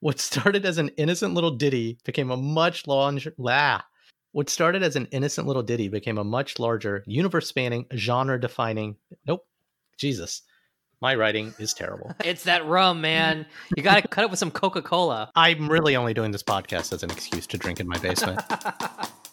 What started as an innocent little ditty became a much larger. Ah, what started as an innocent little ditty became a much larger, universe spanning, genre defining. Nope. Jesus. My writing is terrible. It's that rum, man. You got to cut it with some Coca Cola. I'm really only doing this podcast as an excuse to drink in my basement.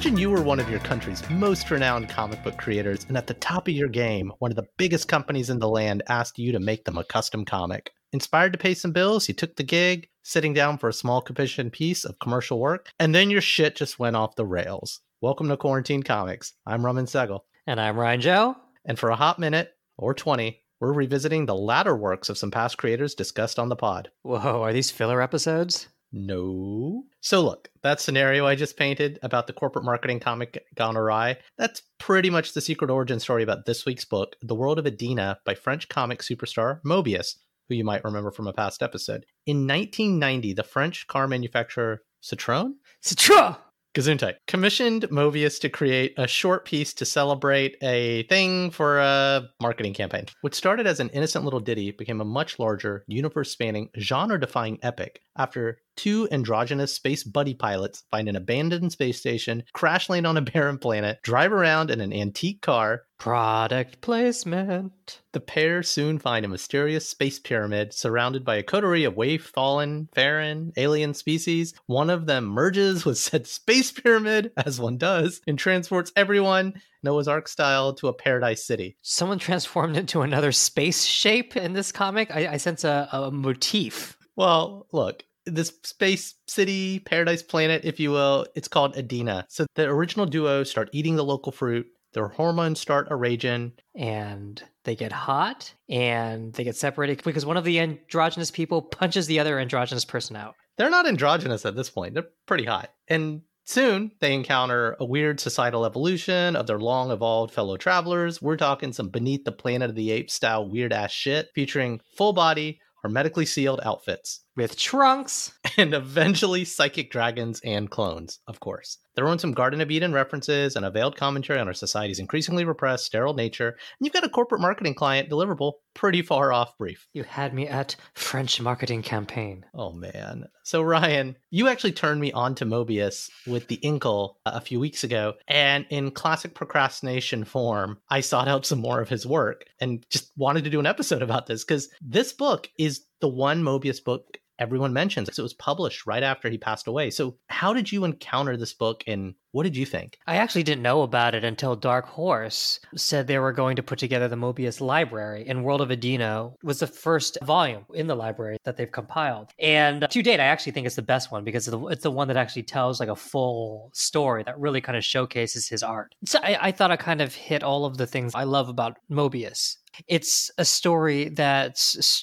Imagine you were one of your country's most renowned comic book creators, and at the top of your game, one of the biggest companies in the land asked you to make them a custom comic. Inspired to pay some bills, you took the gig, sitting down for a small commission piece of commercial work, and then your shit just went off the rails. Welcome to Quarantine Comics. I'm Roman Segal. And I'm Ryan Joe. And for a hot minute, or 20, we're revisiting the latter works of some past creators discussed on the pod. Whoa, are these filler episodes? No. So look, that scenario I just painted about the corporate marketing comic gone awry, that's pretty much the secret origin story about this week's book, The World of Edena by French comic superstar Moebius, who you might remember from a past episode. In 1990, the French car manufacturer Citroën Citroën Gesundheit commissioned Moebius to create a short piece to celebrate a thing for a marketing campaign. What started as an innocent little ditty became a much larger, universe spanning, genre defying epic after two androgynous space buddy pilots find an abandoned space station, crash land on a barren planet, drive around in an antique car. Product placement. The pair soon find a mysterious space pyramid surrounded by a coterie of wave fallen, Farron, alien species. One of them merges with said space pyramid, as one does, and transports everyone, Noah's Ark style, to a paradise city. Someone transformed into another space shape in this comic. I, I sense a, a motif. Well, look, this space city paradise planet if you will it's called edena so the original duo start eating the local fruit their hormones start a raging and they get hot and they get separated because one of the androgynous people punches the other androgynous person out they're not androgynous at this point they're pretty hot and Soon, they encounter a weird societal evolution of their long evolved fellow travelers. We're talking some beneath the Planet of the Apes style weird ass shit featuring full body, hermetically sealed outfits. With trunks. And eventually psychic dragons and clones, of course. Throw in some Garden of Eden references and a veiled commentary on our society's increasingly repressed, sterile nature, and you've got a corporate marketing client deliverable pretty far off brief. You had me at French marketing campaign. Oh man. So Ryan, you actually turned me on to Mobius with the Incal a few weeks ago, and in classic procrastination form, I sought out some more of his work and just wanted to do an episode about this because this book is the one Mobius book everyone mentions. It was published right after he passed away. So, how did you encounter this book and what did you think? I actually didn't know about it until Dark Horse said they were going to put together the Mobius library, and World of Edena was the first volume in the library that they've compiled. And to date, I actually think it's the best one because it's the one that actually tells like a full story that really kind of showcases his art. So I, I thought I kind of hit all of the things I love about Moebius it's a story that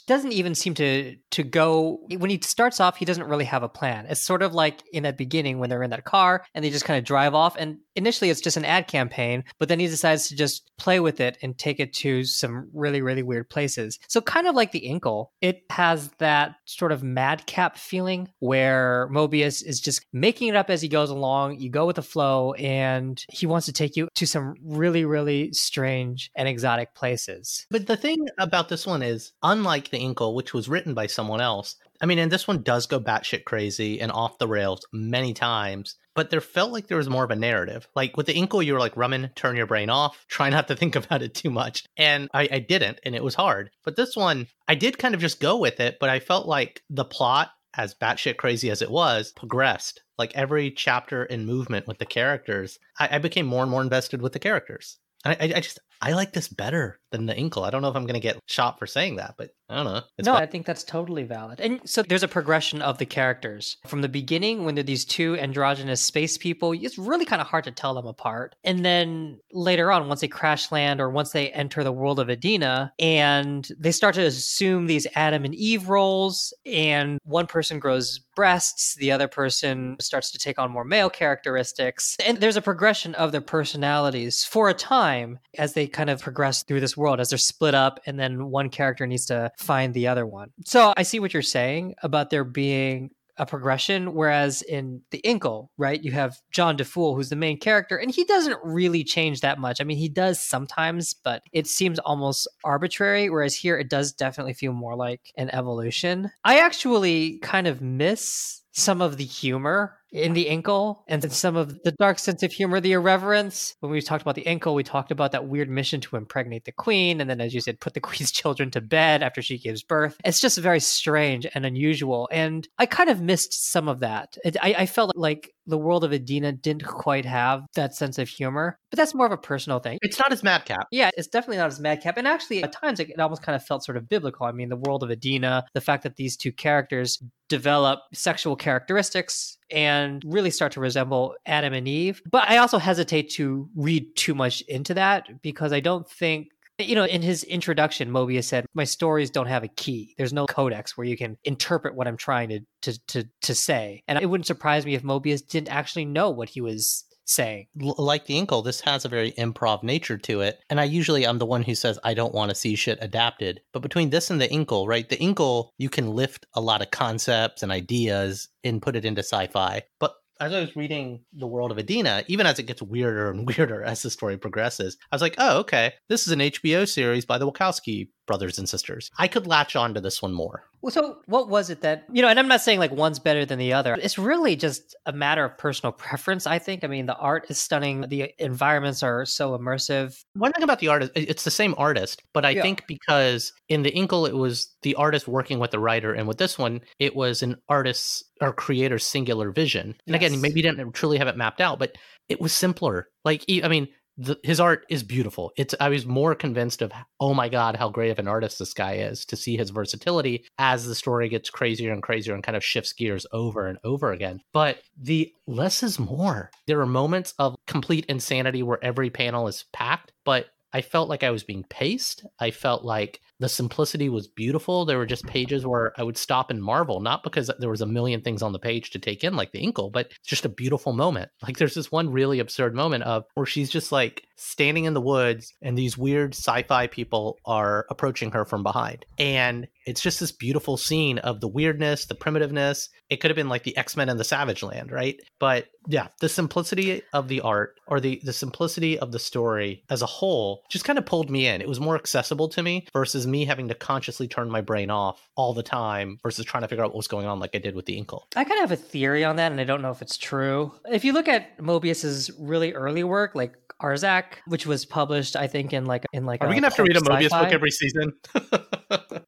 doesn't even seem to to go when he starts off he doesn't really have a plan. It's sort of like in that beginning when they're in that car and they just kind of drive off and initially it's just an ad campaign but then he decides to just play with it and take it to some really really weird places. So kind of like the Incal, it has that sort of madcap feeling where Mobius is just making it up as he goes along. You go with the flow and he wants to take you to some really really strange and exotic places but the thing about this one is, unlike the Incal, which was written by someone else, I mean, and this one does go batshit crazy and off the rails many times, but there felt like there was more of a narrative. Like with the Incal, you were like, Rumman, turn your brain off, try not to think about it too much. And I, I didn't, and it was hard. But this one, I did kind of just go with it, but I felt like the plot, as batshit crazy as it was, progressed. Like every chapter and movement with the characters, I, I became more and more invested with the characters. I, I, just I like this better than the Incal. I don't know if I'm going to get shot for saying that, but I don't know. It's no, fun. I think that's totally valid. And so there's a progression of the characters from the beginning when they're these two androgynous space people. It's really kind of hard to tell them apart. And then later on, once they crash land or once they enter the world of Edena, and they start to assume these Adam and Eve roles, and one person grows breasts, the other person starts to take on more male characteristics. And there's a progression of their personalities for a time as they kind of progress through this world, as they're split up, and then one character needs to find the other one. So I see what you're saying about there being a progression. Whereas in the Incal, right, you have John Difool, who's the main character, and he doesn't really change that much. I mean, he does sometimes, but it seems almost arbitrary. Whereas here, it does definitely feel more like an evolution. I actually kind of miss some of the humor in the Incal and then some of the dark sense of humor, the irreverence. When we talked about the Incal we talked about that weird mission to impregnate the queen. And then, as you said, put the queen's children to bed after she gives birth. It's just very strange and unusual. And I kind of missed some of that. It, I, I felt like the world of Edena didn't quite have that sense of humor, but that's more of a personal thing. It's not as madcap. Yeah, it's definitely not as madcap. And actually, at times, it almost kind of felt sort of biblical. I mean, the world of Edena, the fact that these two characters develop sexual characteristics and really start to resemble Adam and Eve. But I also hesitate to read too much into that because I don't think you know, in his introduction, Mobius said, "My stories don't have a key. There's no codex where you can interpret what I'm trying to to to, to say." And it wouldn't surprise me if Mobius didn't actually know what he was saying. L- like the Incal, this has a very improv nature to it. And I usually I'm the one who says I don't want to see shit adapted. But between this and the Incal, right? The Incal, you can lift a lot of concepts and ideas and put it into sci-fi. But as I was reading The World of Edena, even as it gets weirder and weirder as the story progresses, I was like, oh, okay, this is an HBO series by the Wachowski brothers and sisters. I could latch on to this one more. Well, so what was it that, you know, and I'm not saying like one's better than the other. It's really just a matter of personal preference, I think. I mean, the art is stunning, the environments are so immersive. One thing about the artist, it's the same artist, but I Yeah. think because in the Incal, it was the artist working with the writer, and with this one, it was an artist's or creator's singular vision. And again, maybe he didn't truly have it mapped out, but it was simpler. Like, I mean, the, his art is beautiful. It's I was more convinced of oh my god how great of an artist this guy is to see his versatility as the story gets crazier and crazier and kind of shifts gears over and over again. But the less is more. There are moments of complete insanity where every panel is packed, but I felt like I was being paced. I felt like the simplicity was beautiful. There were just pages where I would stop and marvel, not because there was a million things on the page to take in like the Incal, but it's just a beautiful moment. Like there's this one really absurd moment of where she's just like standing in the woods and these weird sci-fi people are approaching her from behind. And it's just this beautiful scene of the weirdness, the primitiveness. It could have been like the X-Men and the Savage Land, right? But yeah, the simplicity of the art or the the simplicity of the story as a whole just kind of pulled me in. It was more accessible to me versus me having to consciously turn my brain off all the time versus trying to figure out what was going on like I did with the Incal. I kind of have a theory on that, and I don't know if it's true. If you look at Mobius's really early work, like Arzak, which was published, I think, in like in like Are we gonna have to read a pulp Mobius sci-fi. book every season?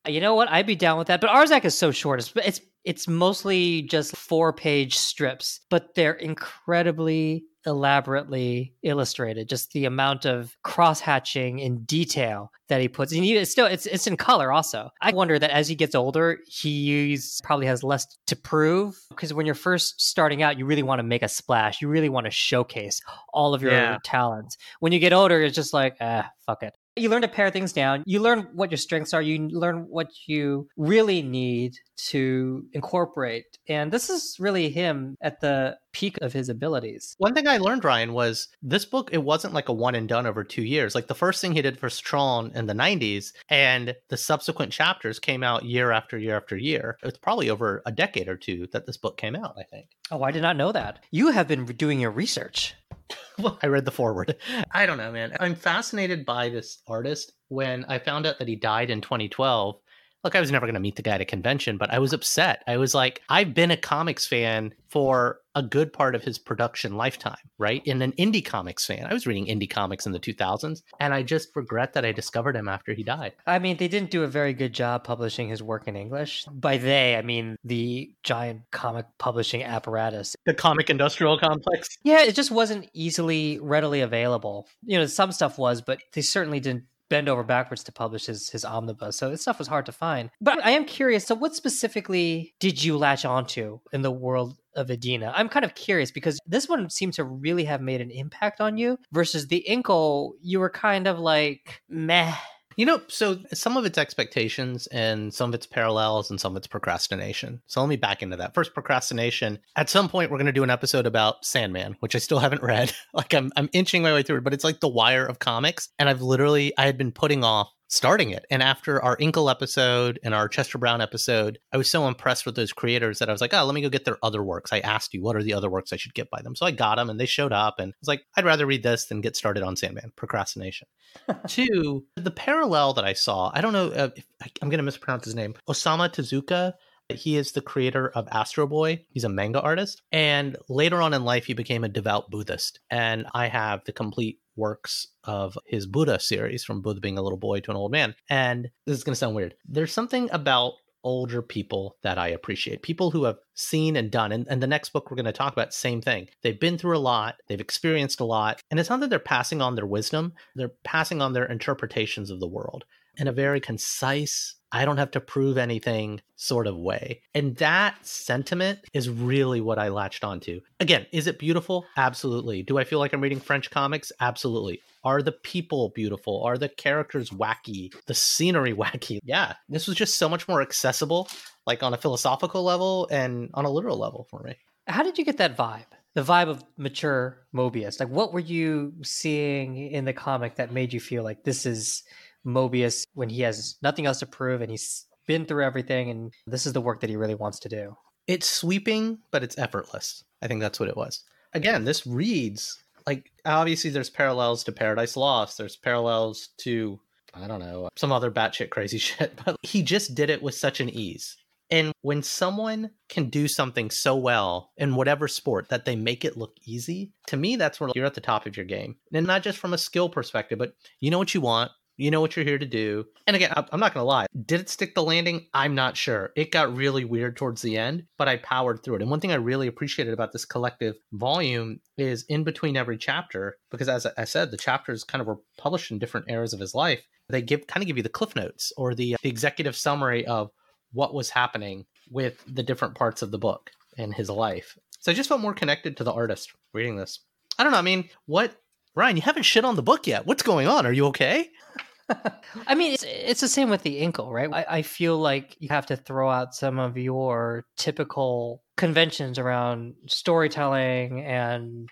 You know what? I'd be down with that. But Arzak is so short. It's it's it's mostly just four page strips, but they're incredibly elaborately illustrated. Just the amount of cross hatching in detail that he puts. And he, it's still it's it's in color also. I wonder that as he gets older, he's probably has less to prove because when you're first starting out, you really want to make a splash. You really want to showcase all of your Yeah. talents. When you get older, it's just like ah, fuck it. You learn to pare things down. You learn what your strengths are. You learn what you really need to incorporate. And this is really him at the peak of his abilities. One thing I learned, Ryan, was this book, it wasn't like a one and done over two years. Like the first thing he did for Citroën in the 90s, and the subsequent chapters came out year after year after year. It's probably over a decade or two that this book came out, I think. Oh, I did not know that. You have been doing your research. I read the forward. I don't know, man. I'm fascinated by this artist. When I found out that he died in 2012, look, I was never going to meet the guy at a convention, but I was upset. I was like, I've been a comics fan for a good part of his production lifetime, right? In an indie comics fan. I was reading indie comics in the 2000s, and I just regret that I discovered him after he died. I mean, they didn't do a very good job publishing his work in English. By they, I mean the giant comic publishing apparatus. The comic industrial complex. Yeah, it just wasn't easily readily available. You know, some stuff was, but they certainly didn't bend over backwards to publish his, his omnibus. So this stuff was hard to find. But I am curious. So, what specifically did you latch onto in the world of Edena? I'm kind of curious because this one seemed to really have made an impact on you versus the Incal, you were kind of like meh. You know, so some of its expectations and some of its parallels and some of its procrastination. So let me back into that. First, procrastination. At some point, we're going to do an episode about Sandman, which I still haven't read. like I'm, I'm inching my way through it, but it's like the wire of comics. And I've literally, I had been putting off starting it. And after our Incal episode and our Chester Brown episode, I was so impressed with those creators that I was like, oh, let me go get their other works. I asked you, what are the other works I should get by them? So I got them and they showed up and I was like, I'd rather read this than get started on Sandman. Procrastination. Two, the parallel that I saw, I don't know uh, if I'm going to mispronounce his name, Osama Tezuka. He is the creator of Astro Boy. He's a manga artist. And later on in life, he became a devout Buddhist. And I have the complete works of his Buddha series from Buddha being a little boy to an old man. And this is going to sound weird. There's something about older people that I appreciate. People who have seen and done. And, and the next book we're going to talk about, same thing. They've been through a lot, they've experienced a lot. And it's not that they're passing on their wisdom, they're passing on their interpretations of the world in a very concise, I don't have to prove anything sort of way. And that sentiment is really what I latched onto. Again, is it beautiful? Absolutely. Do I feel like I'm reading French comics? Absolutely. Are the people beautiful? Are the characters wacky? The scenery wacky? Yeah, this was just so much more accessible, like on a philosophical level and on a literal level for me. How did you get that vibe? The vibe of mature Mobius. Like, what were you seeing in the comic that made you feel like this is Mobius when he has nothing else to prove and he's been through everything and this is the work that he really wants to do. It's sweeping, but it's effortless. I think that's what it was. Again, this reads like obviously there's parallels to Paradise Lost, there's parallels to I don't know, some other batshit crazy shit, but he just did it with such an ease. And when someone can do something so well in whatever sport that they make it look easy, to me, that's where you're at the top of your game. And not just from a skill perspective, but you know what you want, you know what you're here to do. And again, I'm not going to lie. Did it stick the landing? I'm not sure. It got really weird towards the end, but I powered through it. And one thing I really appreciated about this collective volume is in between every chapter, because as I said, the chapters kind of were published in different eras of his life. They give kind of give you the cliff notes or the, uh, the executive summary of what was happening with the different parts of the book and his life. So I just felt more connected to the artist reading this. I don't know. I mean, what Ryan, you haven't shit on the book yet. What's going on? Are you okay? I mean, it's, it's the same with the Incal, right? I, I feel like you have to throw out some of your typical conventions around storytelling and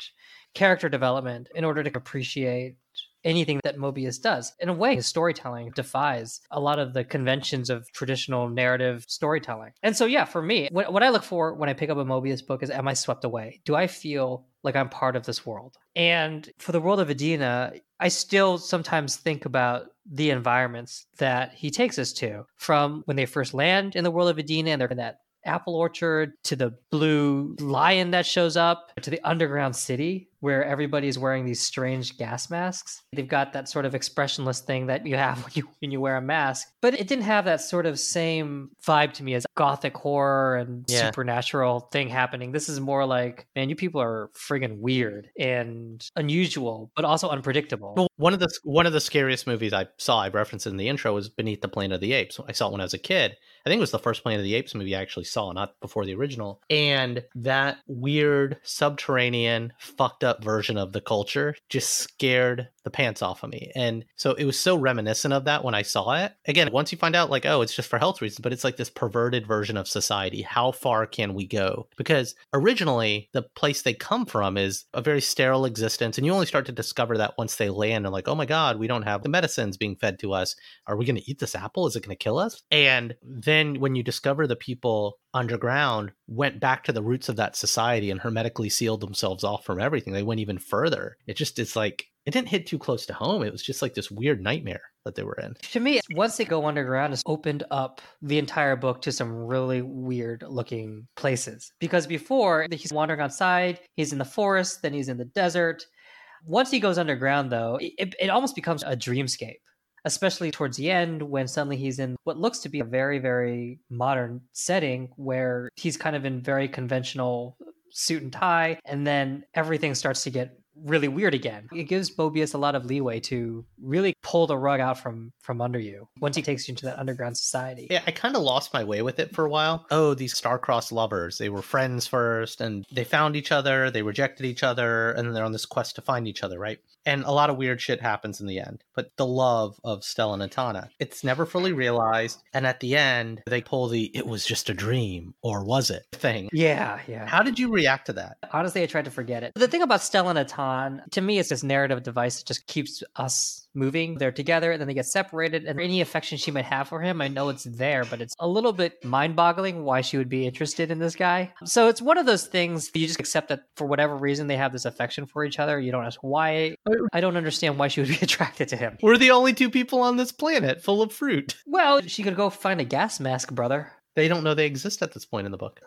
character development in order to appreciate anything that Mobius does. In a way, his storytelling defies a lot of the conventions of traditional narrative storytelling. And so, yeah, for me, what, what I look for when I pick up a Mobius book is Am I swept away? Do I feel like I'm part of this world? And for the world of Edena, I still sometimes think about the environments that he takes us to from when they first land in the world of Edena and they're in that apple orchard to the blue lion that shows up to the underground city where everybody's wearing these strange gas masks. They've got that sort of expressionless thing that you have when you when you wear a mask, but it didn't have that sort of same vibe to me as gothic horror and yeah. supernatural thing happening. This is more like, man, you people are friggin' weird and unusual, but also unpredictable. Well, one of the one of the scariest movies I saw, I referenced in the intro, was Beneath the Planet of the Apes. I saw it when I was a kid. I think it was the first Planet of the Apes movie I actually saw, not before the original. And that weird subterranean, fucked up version of the culture just scared the pants off of me. And so it was so reminiscent of that when I saw it. Again, once you find out, like, oh, it's just for health reasons, but it's like this perverted version of society. How far can we go? Because originally, the place they come from is a very sterile existence. And you only start to discover that once they land and, like, oh my God, we don't have the medicines being fed to us. Are we going to eat this apple? Is it going to kill us? And then when you discover the people underground went back to the roots of that society and hermetically sealed themselves off from everything. They went even further. It just it's like it didn't hit too close to home. It was just like this weird nightmare that they were in. To me, once they go underground, it's opened up the entire book to some really weird looking places. Because before he's wandering outside, he's in the forest, then he's in the desert. Once he goes underground, though, it, it almost becomes a dreamscape especially towards the end when suddenly he's in what looks to be a very, very modern setting where he's kind of in very conventional suit and tie. And then everything starts to get really weird again. It gives Mobius a lot of leeway to really pull the rug out from from under you once he takes you into that underground society. Yeah, I kind of lost my way with it for a while. Oh, these star-crossed lovers. They were friends first and they found each other, they rejected each other, and then they're on this quest to find each other, right? And a lot of weird shit happens in the end. But the love of Stella and Atana, it's never fully realized. And at the end, they pull the it was just a dream or was it thing. Yeah, yeah. How did you react to that? Honestly, I tried to forget it. The thing about Stella and Atana con, to me, it's this narrative device that just keeps us moving. They're together and then they get separated. And any affection she might have for him, I know it's there, but it's a little bit mind boggling why she would be interested in this guy. So it's one of those things you just accept that for whatever reason they have this affection for each other. You don't ask why. I don't understand why she would be attracted to him. We're the only two people on this planet full of fruit. Well, she could go find a gas mask, brother. They don't know they exist at this point in the book.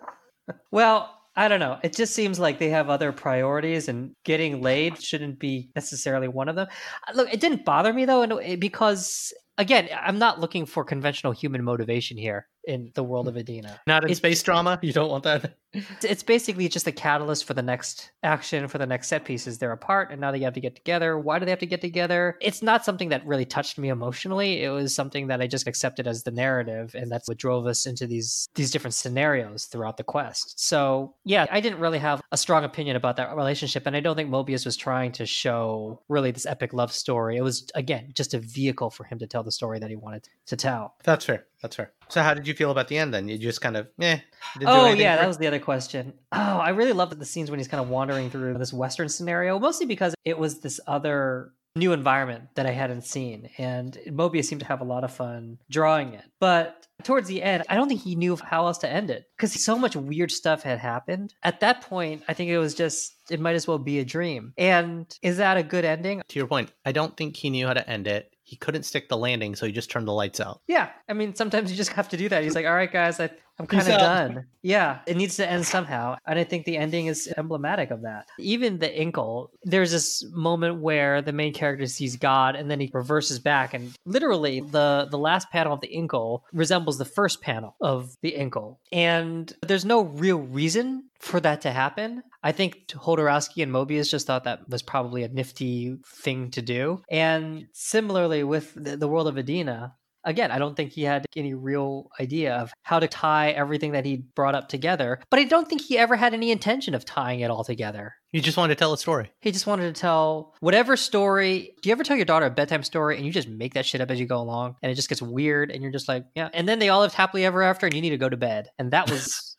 Well, I don't know. It just seems like they have other priorities, and getting laid shouldn't be necessarily one of them. Uh, Look, it didn't bother me though, and because again, I'm not looking for conventional human motivation here in the world of Edena. Not in It- space drama. You don't want that. It's basically just a catalyst for the next action, for the next set pieces. They're apart, and now they have to get together. Why do they have to get together? It's not something that really touched me emotionally. It was something that I just accepted as the narrative, and that's what drove us into these these different scenarios throughout the quest. So yeah, I didn't really have a strong opinion about that relationship, and I don't think Mobius was trying to show really this epic love story. It was again just a vehicle for him to tell the story that he wanted to tell. That's fair. That's fair. So, how did you feel about the end then? You just kind of, eh. Oh yeah, that was the other question. Oh, I really loved the scenes when he's kind of wandering through this western scenario, mostly because it was this other new environment that I hadn't seen, and Mobius seemed to have a lot of fun drawing it. But towards the end, I don't think he knew how else to end it because so much weird stuff had happened. At that point, I think it was just it might as well be a dream. And is that a good ending? To your point, I don't think he knew how to end it. He couldn't stick the landing, so he just turned the lights out. Yeah, I mean, sometimes you just have to do that. He's like, "All right, guys, I, I'm kind of out." done." Yeah, it needs to end somehow, and I think the ending is emblematic of that. Even the Incal, there's this moment where the main character sees God, and then he reverses back, and literally, the the last panel of the Incal resembles the first panel of the Incal, and there's no real reason for that to happen. I think Jodorowsky and Mobius just thought that was probably a nifty thing to do. And similarly with the, the world of Edena, again, I don't think he had any real idea of how to tie everything that he brought up together, but I don't think he ever had any intention of tying it all together. You just wanted to tell a story. He just wanted to tell whatever story. Do you ever tell your daughter a bedtime story and you just make that shit up as you go along and it just gets weird and you're just like, yeah. And then they all lived happily ever after and you need to go to bed. And that was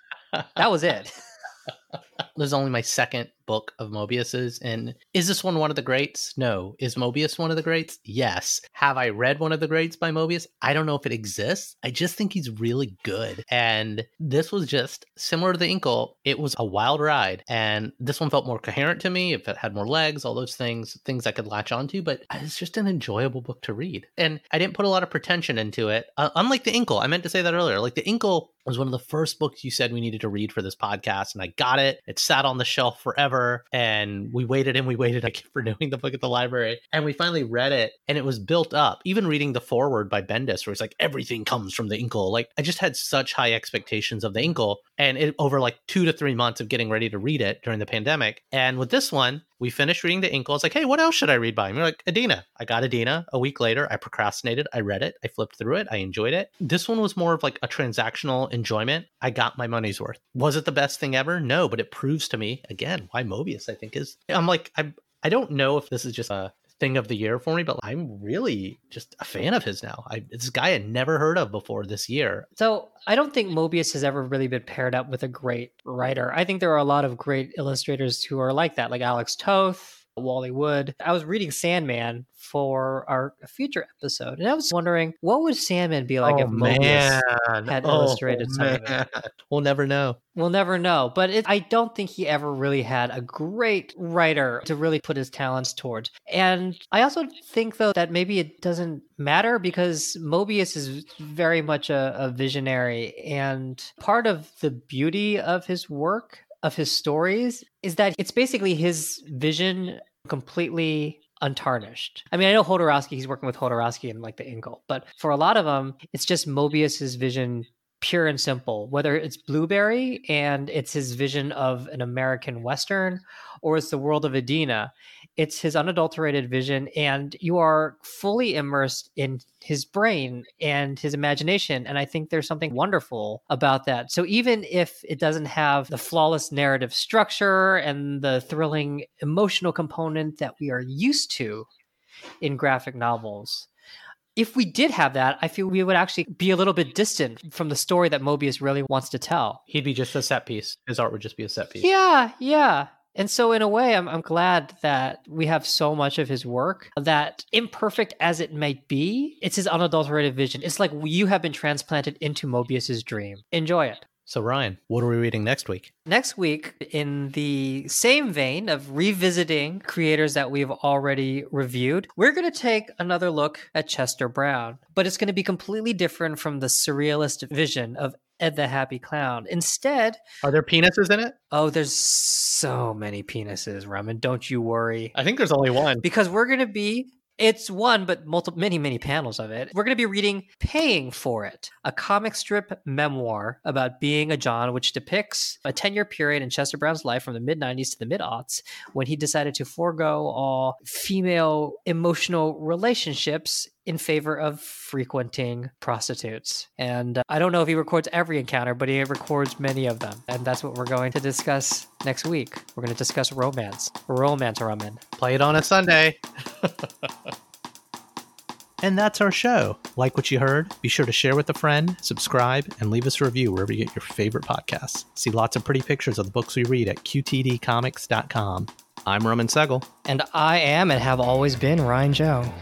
that was it. This is only my second book of Mobius's. And is this one one of the greats? No. Is Mobius one of the greats? Yes. Have I read one of the greats by Mobius? I don't know if it exists. I just think he's really good. And this was just similar to the Incal. It was a wild ride. And this one felt more coherent to me. If it had more legs, all those things, things I could latch onto. But it's just an enjoyable book to read. And I didn't put a lot of pretension into it. Uh, unlike the Incal, I meant to say that earlier. Like the Incal was one of the first books you said we needed to read for this podcast. And I got it. It sat on the shelf forever. And we waited and we waited. I kept renewing the book at the library. And we finally read it. And it was built up. Even reading the foreword by Bendis, where it's like, everything comes from the Incal. Like, I just had such high expectations of the Incal. And it over like two to three months of getting ready to read it during the pandemic. And with this one, we finished reading the Incal. I was like, hey, what else should I read by him? You're like, Edena. I got Edena. A week later, I procrastinated. I read it. I flipped through it. I enjoyed it. This one was more of like a transactional enjoyment. I got my money's worth. Was it the best thing ever? No, but it proves to me again why Mobius, I think, is. I'm like, I'm, I don't know if this is just a thing of the year for me, but I'm really just a fan of his now. I this guy I never heard of before this year. So I don't think Mobius has ever really been paired up with a great writer. I think there are a lot of great illustrators who are like that, like Alex Toth, Wally Wood. I was reading Sandman for our future episode, and I was wondering what would Sandman be like oh, if Mobius had oh, illustrated Sandman. We'll never know. We'll never know, but it, I don't think he ever really had a great writer to really put his talents towards. And I also think, though, that maybe it doesn't matter because Mobius is very much a, a visionary. And part of the beauty of his work, of his stories, is that it's basically his vision completely untarnished. I mean, I know Jodorowsky, he's working with Jodorowsky and like the Incal, but for a lot of them, it's just Mobius's vision pure and simple whether it's blueberry and it's his vision of an american western or it's the world of edena it's his unadulterated vision and you are fully immersed in his brain and his imagination and i think there's something wonderful about that. So even if it doesn't have the flawless narrative structure and the thrilling emotional component that we are used to in graphic novels if we did have that, I feel we would actually be a little bit distant from the story that Mobius really wants to tell. He'd be just a set piece. His art would just be a set piece. Yeah, yeah. And so, in a way, I'm, I'm glad that we have so much of his work that, imperfect as it might be, it's his unadulterated vision. It's like you have been transplanted into Mobius's dream. Enjoy it. So, Ryan, what are we reading next week? Next week, in the same vein of revisiting creators that we've already reviewed, we're going to take another look at Chester Brown, but it's going to be completely different from the surrealist vision of Ed the Happy Clown. Instead, are there penises in it? Oh, there's so many penises, Raman. Don't you worry. I think there's only one. Because we're going to be it's one, but multiple, many, many panels of it. We're going to be reading Paying for It, a comic strip memoir about being a John, which depicts a 10 year period in Chester Brown's life from the mid 90s to the mid aughts when he decided to forego all female emotional relationships in favor of frequenting prostitutes. And uh, I don't know if he records every encounter, but he records many of them. And that's what we're going to discuss next week. We're going to discuss romance. Romance Raman. Play it on a Sunday. and that's our show. Like what you heard? Be sure to share with a friend, subscribe, and leave us a review wherever you get your favorite podcasts. See lots of pretty pictures of the books we read at qtdcomics.com. I'm Roman Segel. And I am and have always been Ryan Joe.